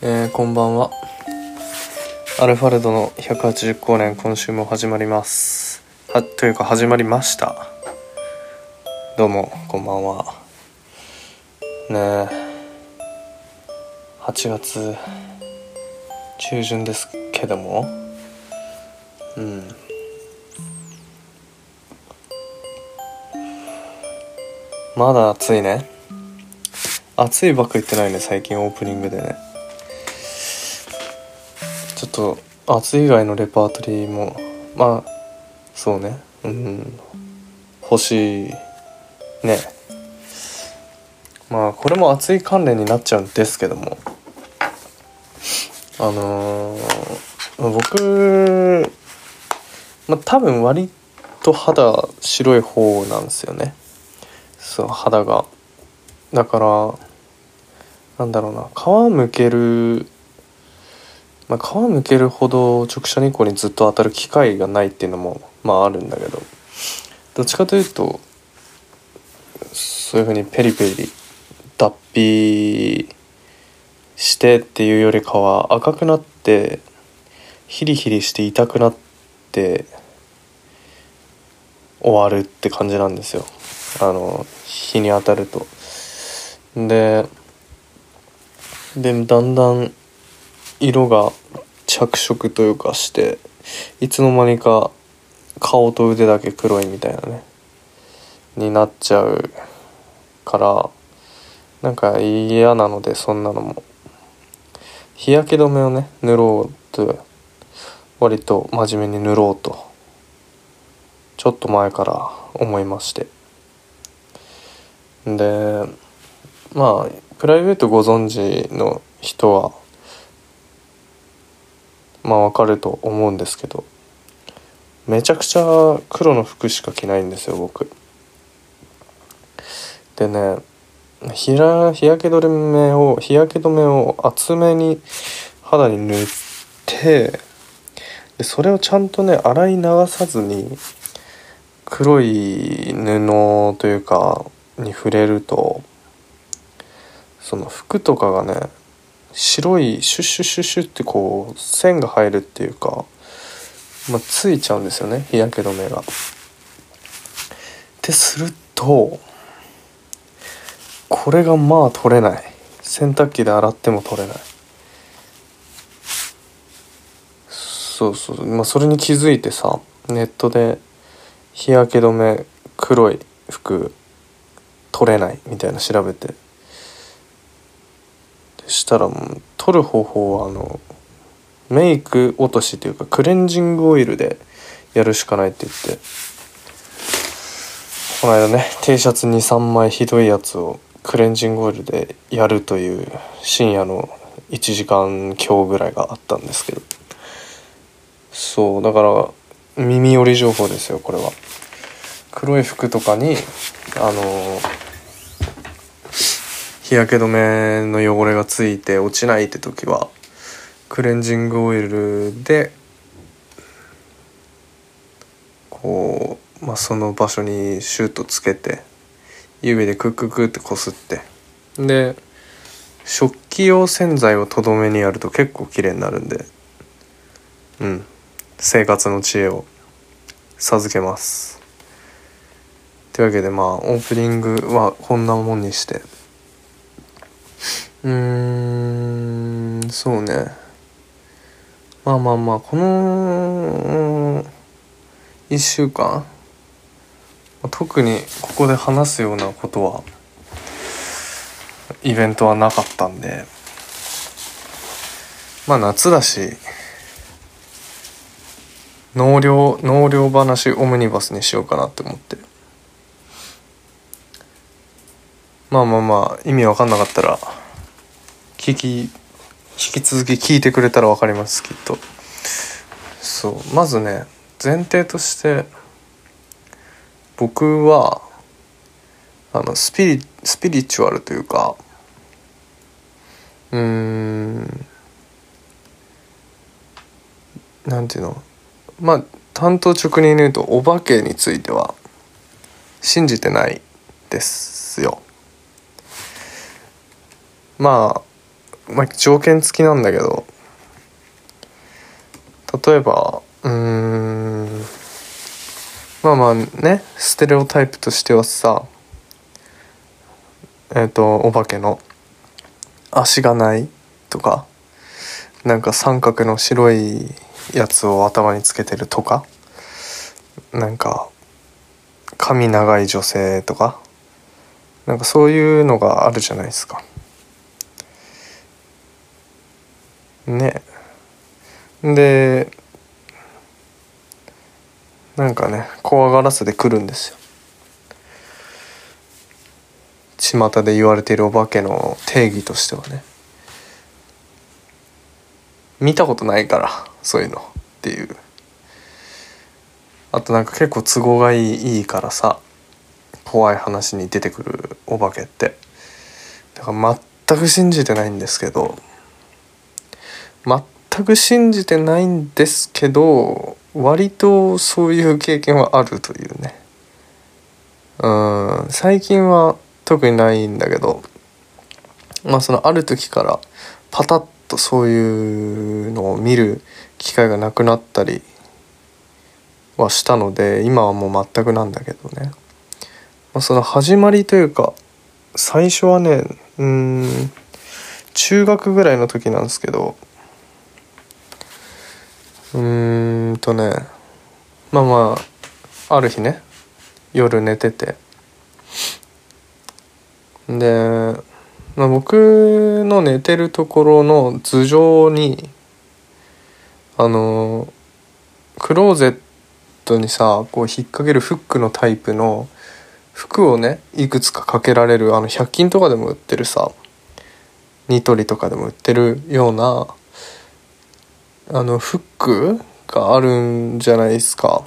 えー、こんばんは。アルファルドの180光年今週も始まります。はというか始まりました。どうもこんばんは。ねえ。8月中旬ですけども。うん。まだ暑いね。暑いばっか言ってないね最近オープニングでね。と暑い以外のレパートリーもまあそうね。うん。欲しいね。まあこれも暑い関連になっちゃうんですけども。あのー、僕まあ多分割と肌白い方なんですよね。そう肌が。だからなんだろうな。皮むけるまあ、皮むけるほど直射日光にずっと当たる機会がないっていうのもまああるんだけどどっちかというとそういうふうにペリペリ脱皮してっていうよりかは赤くなってヒリヒリして痛くなって終わるって感じなんですよ。あの日に当たると。ででだんだん色が着色というかしていつの間にか顔と腕だけ黒いみたいなねになっちゃうからなんか嫌なのでそんなのも。日焼け止めをね塗ろうと割と真面目に塗ろうとちょっと前から思いまして。でまあプライベートご存知の人はまあわかると思うんですけどめちゃくちゃ黒の服しか着ないんですよ僕。でね日ら日焼け止めを日焼け止めを厚めに肌に塗ってでそれをちゃんとね洗い流さずに黒い布というかに触れるとその服とかがね白いシュッシュッシュッシュってこう線が入るっていうか、まあ、ついちゃうんですよね。日焼け止めが。ってするとこれがまあ取れない。洗濯機で洗っても取れない。そうそう。まあそれに気づいてさネットで日焼け止め黒い服取れないみたいな調べて。したらもう取る方法はあのメイク落としというかクレンジングオイルでやるしかないって言ってこの間ね T シャツ23枚ひどいやつをクレンジングオイルでやるという深夜の1時間強ぐらいがあったんですけど。そうだから耳寄り情報ですよこれは。黒い服とかにあの日焼け止めの汚れがついて落ちないって時はクレンジングオイルでこう、まあ、その場所にシュートつけて指でクッククってこすってで食器用洗剤をとどめにやると結構綺麗になるんでうん生活の知恵を授けます。というわけでまあオープニングはこんなもんにしてうんそうね。まあまあまあこの1週間。特にここで話すようなことはイベントはなかったんで。まあ夏だし納涼納涼話オムニバスにしようかなって思って。まあまあまあ意味わかんなかったら聞き引き続き聞いてくれたら分かりますきっと。そう。まずね前提として僕はあのスピリスピリチュアルというかうーんなんていうの？まあ単刀直入に言うとお化けについては信じてないですよ。まあまあ、条件付きなんだけど例えばうんまあまあねステレオタイプとしてはさえっ、とお化けの足がないとかなんか三角の白いやつを頭につけてるとかなんか髪長い女性とかなんかそういうのがあるじゃないですか。ね。でなんかね怖がらせてくるんですよ。巷で言われているお化けの定義としてはね。見たことないからそういうの。っていう。あとなんか結構都合がいいいいからさ怖い話に出てくるお化けって。だから全く信じてないんですけど。全く信じてないんですけど割とそういう経験はあるというね。うん最近は特にないんだけどまあそのある時からパタッとそういうのを見る機会がなくなったりはしたので今はもう全くなんだけどね、まあ、その始まりというか最初はねうん中学ぐらいの時なんですけどうーんとねまあまあある日ね夜寝てて。で、まあ、僕の寝てるところの頭上にあのクローゼットにさこう引っ掛けるフックのタイプの服をねいくつかかけられるあの100均とかでも売ってるさニトリとかでも売ってるようなあのフックがあるんじゃないですか？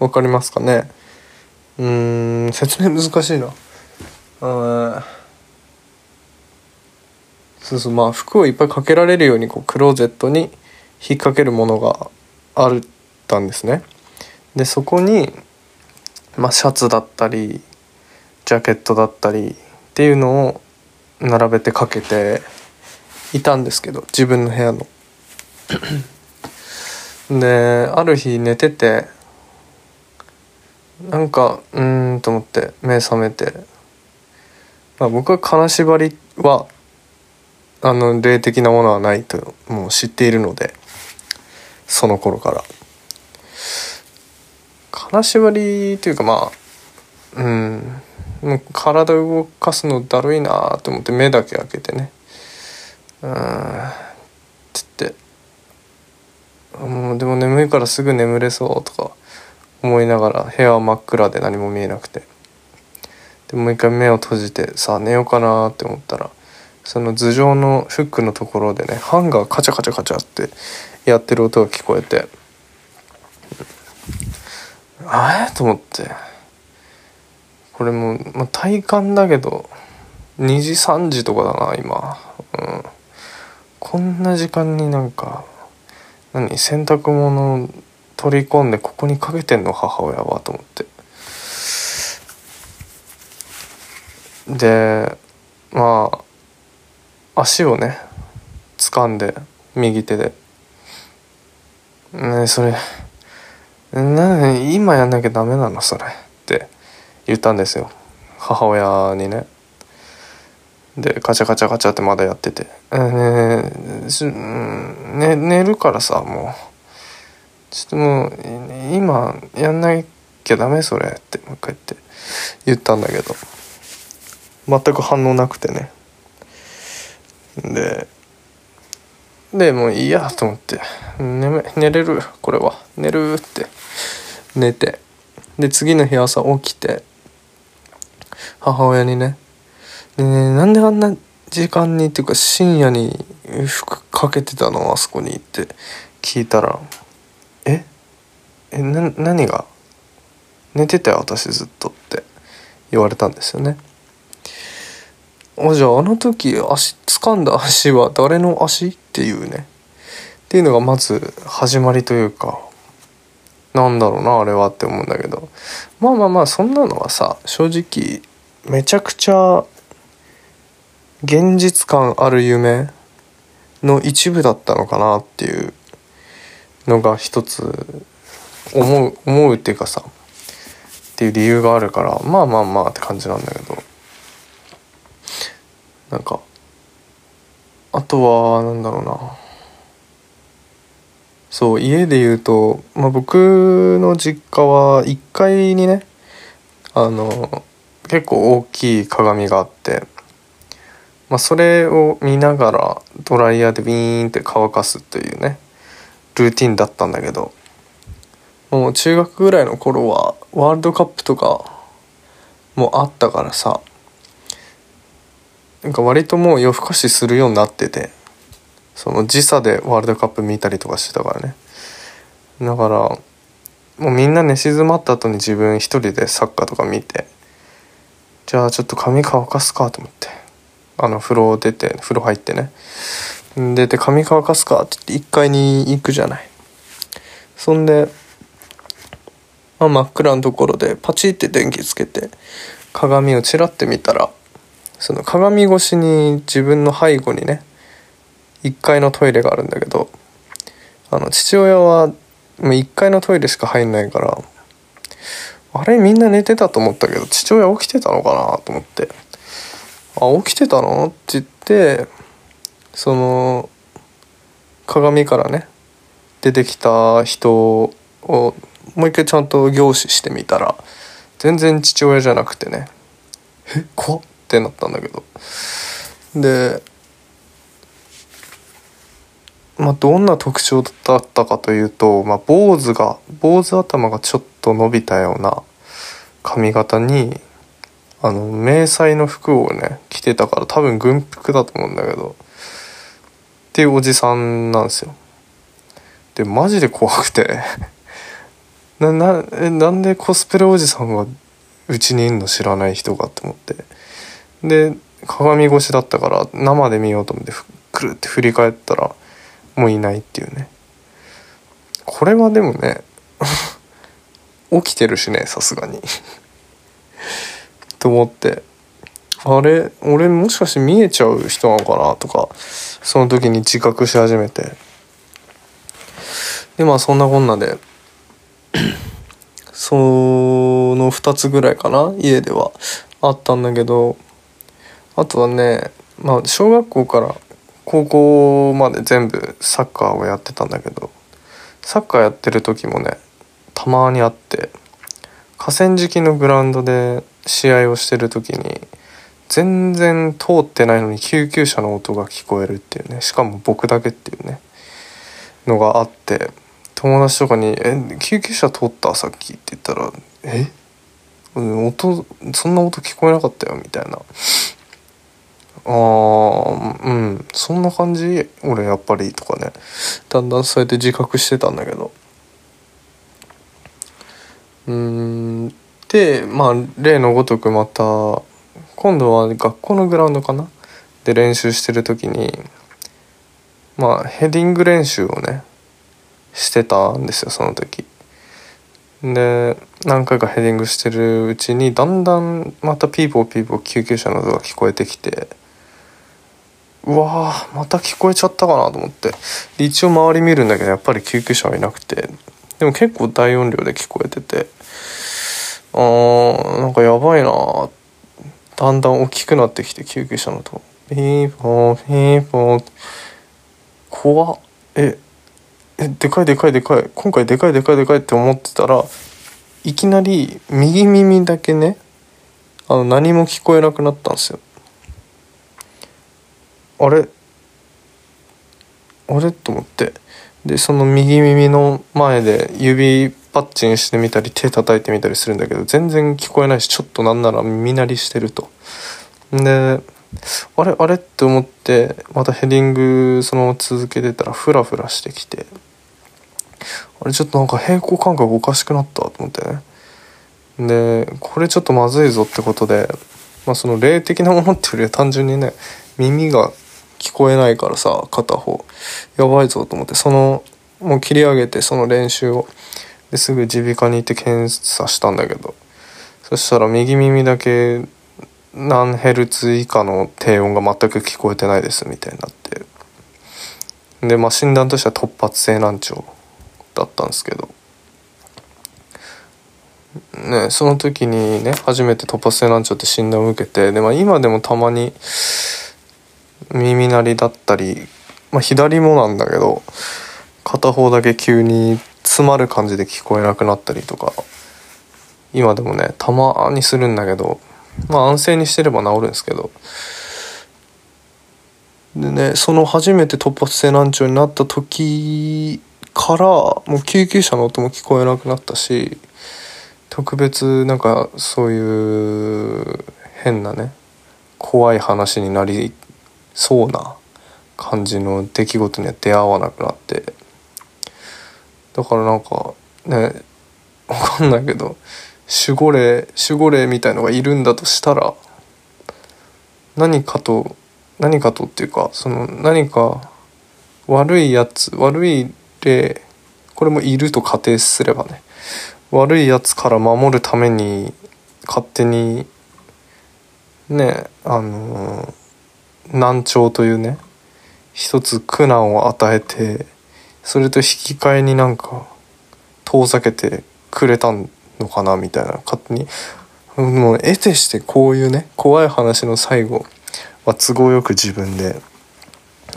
わかりますかね？うーん説明難しいな。うんそうそうまあ服をいっぱいかけられるようにこうクローゼットに引っ掛けるものがあったんですね。でそこに、まあ、シャツだったりジャケットだったりっていうのを並べてかけていたんですけど自分の部屋の。である日寝ててなんかうんと思って目覚めて、まあ、僕は金縛りはあの霊的なものはないともう知っているのでその頃から。金縛りっていうかまあうんもう体動かすのだるいなと思って目だけ開けてね。うんつって。もうでも眠いからすぐ眠れそうとか思いながら部屋は真っ暗で何も見えなくて。でもう一回目を閉じてさあ寝ようかなって思ったらその頭上のフックのところでねハンガーカチャカチャカチャってやってる音が聞こえて。あえと思って。これも、まあ、体感だけど2時3時とかだな今、うん、こんな時間になんか何洗濯物取り込んでここにかけてんの母親はと思って。でまあ足をね掴んで右手で。ねそれな今やんなきゃダメなのそれって言ったんですよ。母親にね。でカチャカチャカチャってまだやってて「えー、ね寝るからさもう。ちょっともう今やんなきゃダメ？それ」ってもう一回って。言ったんだけど。全く反応なくてね。ででもういいやと思って。寝寝れる？これは。寝る？って。寝て。で次の日朝起きて母親にね「ねなんであんな時間にっていうか深夜に服かけてたのあそこに」って聞いたら「え？えな何が？寝てたよ私ずっと」って言われたんですよね。あじゃああの時足掴んだ足は誰の足？っていうね。っていうのがまず始まりというかなんだろうなあれはって思うんだけど。まあまあまあそんなのはさ正直めちゃくちゃ現実感ある夢の一部だったのかなっていうのが一つ思う思うっていうかさっていう理由があるからまあまあまあって感じなんだけど。なんかあとはなんだろうな。そう家で言うと、まあ、僕の実家は1階にねあの結構大きい鏡があって、まあ、それを見ながらドライヤーでビーンって乾かすというねルーティンだったんだけどもう中学ぐらいの頃はワールドカップとかもあったからさなんか割ともう夜更かしするようになっててその時差でワールドカップ見たりとかしてたからね。だからもうみんな寝静まった後に自分一人でサッカーとか見てじゃあちょっと髪乾かすかと思って。あの風呂出て風呂入ってね。出て髪乾かすか？って言って1階に行くじゃない。そんで、まあ、真っ暗なところでパチって電気つけて鏡をちらって見たらその鏡越しに自分の背後にね1階のトイレがあるんだけどあの父親はもう1階のトイレしか入んないからあれみんな寝てたと思ったけど父親起きてたのかな？と思って「あ起きてたの?」って言ってその鏡からね出てきた人をもう一回ちゃんと凝視してみたら全然父親じゃなくてね「え怖っ!」ってなったんだけどでまあどんな特徴だったかというと、まあ、坊主が坊主頭がちょっと伸びたような髪型にあの迷彩の服をね着てたから多分軍服だと思うんだけどっていうおじさんなんですよ。でマジで怖くて。なななんでコスプレおじさんがうちにいんの知らない人かって思って。で鏡越しだったから生で見ようと思ってくるって振り返ったらもういないっていうね。これはでもね 起きてるしねさすがに。と思ってあれ俺もしかして見えちゃう人なのかなとかその時に自覚し始めて。でまあそんなこんなで その2つぐらいかな家ではあったんだけどあとはねまあ小学校から高校まで全部サッカーをやってたんだけどサッカーやってる時もねたまにあって河川敷のグラウンドで試合をしてる時に全然通ってないのに救急車の音が聞こえるっていうね。しかも僕だけっていうね。のがあって友達とかに「え救急車通った？さっき」って言ったら「え？音そんな音聞こえなかったよ」みたいな「あーうん。そんな感じ？俺やっぱり」とかね。だんだんそうやって自覚してたんだけど。うん。でまあ例のごとくまた今度は学校のグラウンドかな？で練習してる時にまあヘディング練習をねしてたんですよその時。で何回かヘディングしてるうちにだんだんまたピーポーピーポー救急車の音が聞こえてきてうわーまた聞こえちゃったかなと思って。一応周り見るんだけどやっぱり救急車はいなくて。でも結構大音量で聞こえてて。あーなんかやばいなだんだん大きくなってきて救急車の音。ピーポーピーポー。怖っ。ええでかいでかいでかい。今回でかいでかいでかいって思ってたらいきなり右耳だけねあの何も聞こえなくなったんですよ。あれ？あれ？と思って。でその右耳の前で指パッチンしてみたり手叩いてみたりするんだけど全然聞こえないしちょっとなんなら耳鳴りしてると。であれあれって思ってまたヘディングそのまま続けてたらフラフラしてきてあれちょっとなんか平行感覚おかしくなったと思ってねでこれちょっとまずいぞってことでまあその霊的なものっていうよりは単純にね耳が聞こえないからさ片方やばいぞと思ってそのもう切り上げてその練習をですぐ耳鼻科に行って検査したんだけど。そしたら右耳だけ何ヘルツ以下の低音が全く聞こえてないですみたいになって。でまあ診断としては突発性難聴だったんですけど。ねその時にね初めて突発性難聴って診断を受けてで、まあ、今でもたまに耳鳴りだったり、まあ、左もなんだけど片方だけ急に詰まる感じで聞こえなくなったりとか。今でもねたまにするんだけどまあ安静にしてれば治るんですけど。でねその初めて突発性難聴になった時からもう救急車の音も聞こえなくなったし特別なんかそういう変なね怖い話になりそうな感じの出来事には出会わなくなって。だからなんかねわかんないけど守護霊守護霊みたいのがいるんだとしたら何かと何かとっていうかその何か悪いやつ悪い霊これもいると仮定すればね悪いやつから守るために勝手にねあの難聴というね一つ苦難を与えてそれと引き換えになんか遠ざけてくれたのかなみたいな。勝手にもう得てしてこういうね怖い話の最後は都合よく自分で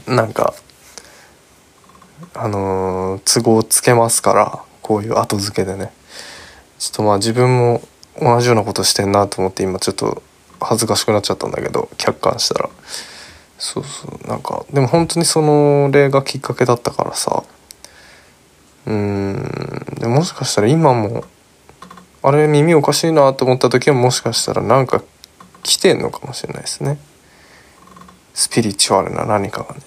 なんかあのー、都合つけますからこういう後付けでね。ちょっとまあ自分も同じようなことしてんなと思って今ちょっと恥ずかしくなっちゃったんだけど客観したら。そうそう。なんかでも本当にその例がきっかけだったからさ。うん。でもしかしたら今もあれ耳おかしいなと思った時はもしかしたらなんか来てんのかもしれないですね。スピリチュアルな何かがね。っ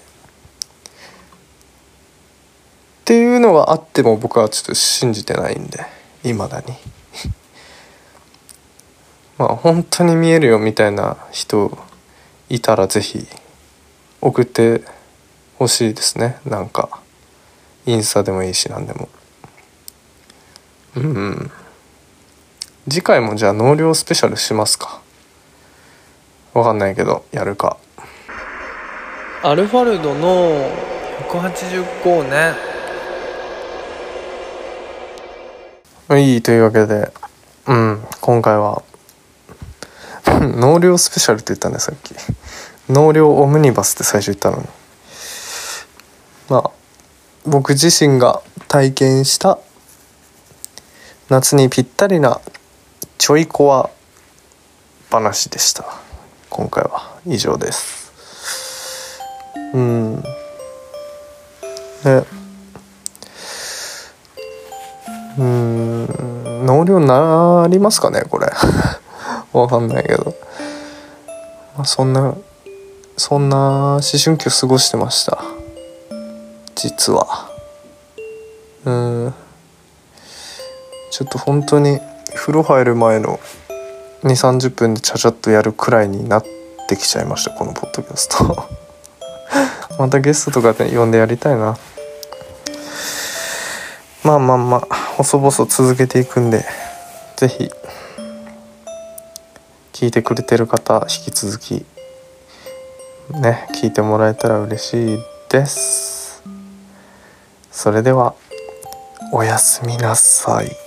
ていうのがあっても僕はちょっと信じてないんでいまだに。まあ本当に見えるよみたいな人いたら是非送ってほしいですね。なんか。インスタでもいいし何でも。うん次回もじゃあ納涼スペシャルしますか。わかんないけどやるか。アルファルドの180光年いいというわけで。うん今回は。納涼スペシャルって言ったねさっき。納涼オムニバスって最初言ったのに。まあ僕自身が体験した夏にぴったりなちょいコア話でした。今回は以上です。うん。でうん。納涼なりますかねこれ。わかんないけど、まあ、そんなそんな思春期を過ごしてました。実は。うん。ちょっと本当に風呂入る前の2 3 0分でちゃちゃっとやるくらいになってきちゃいましたこのポッドキャスト。またゲストとかで呼んでやりたいな。まあまあまあ細々続けていくんで是非聞いてくれてる方引き続きね聞いてもらえたら嬉しいです。それではおやすみなさい。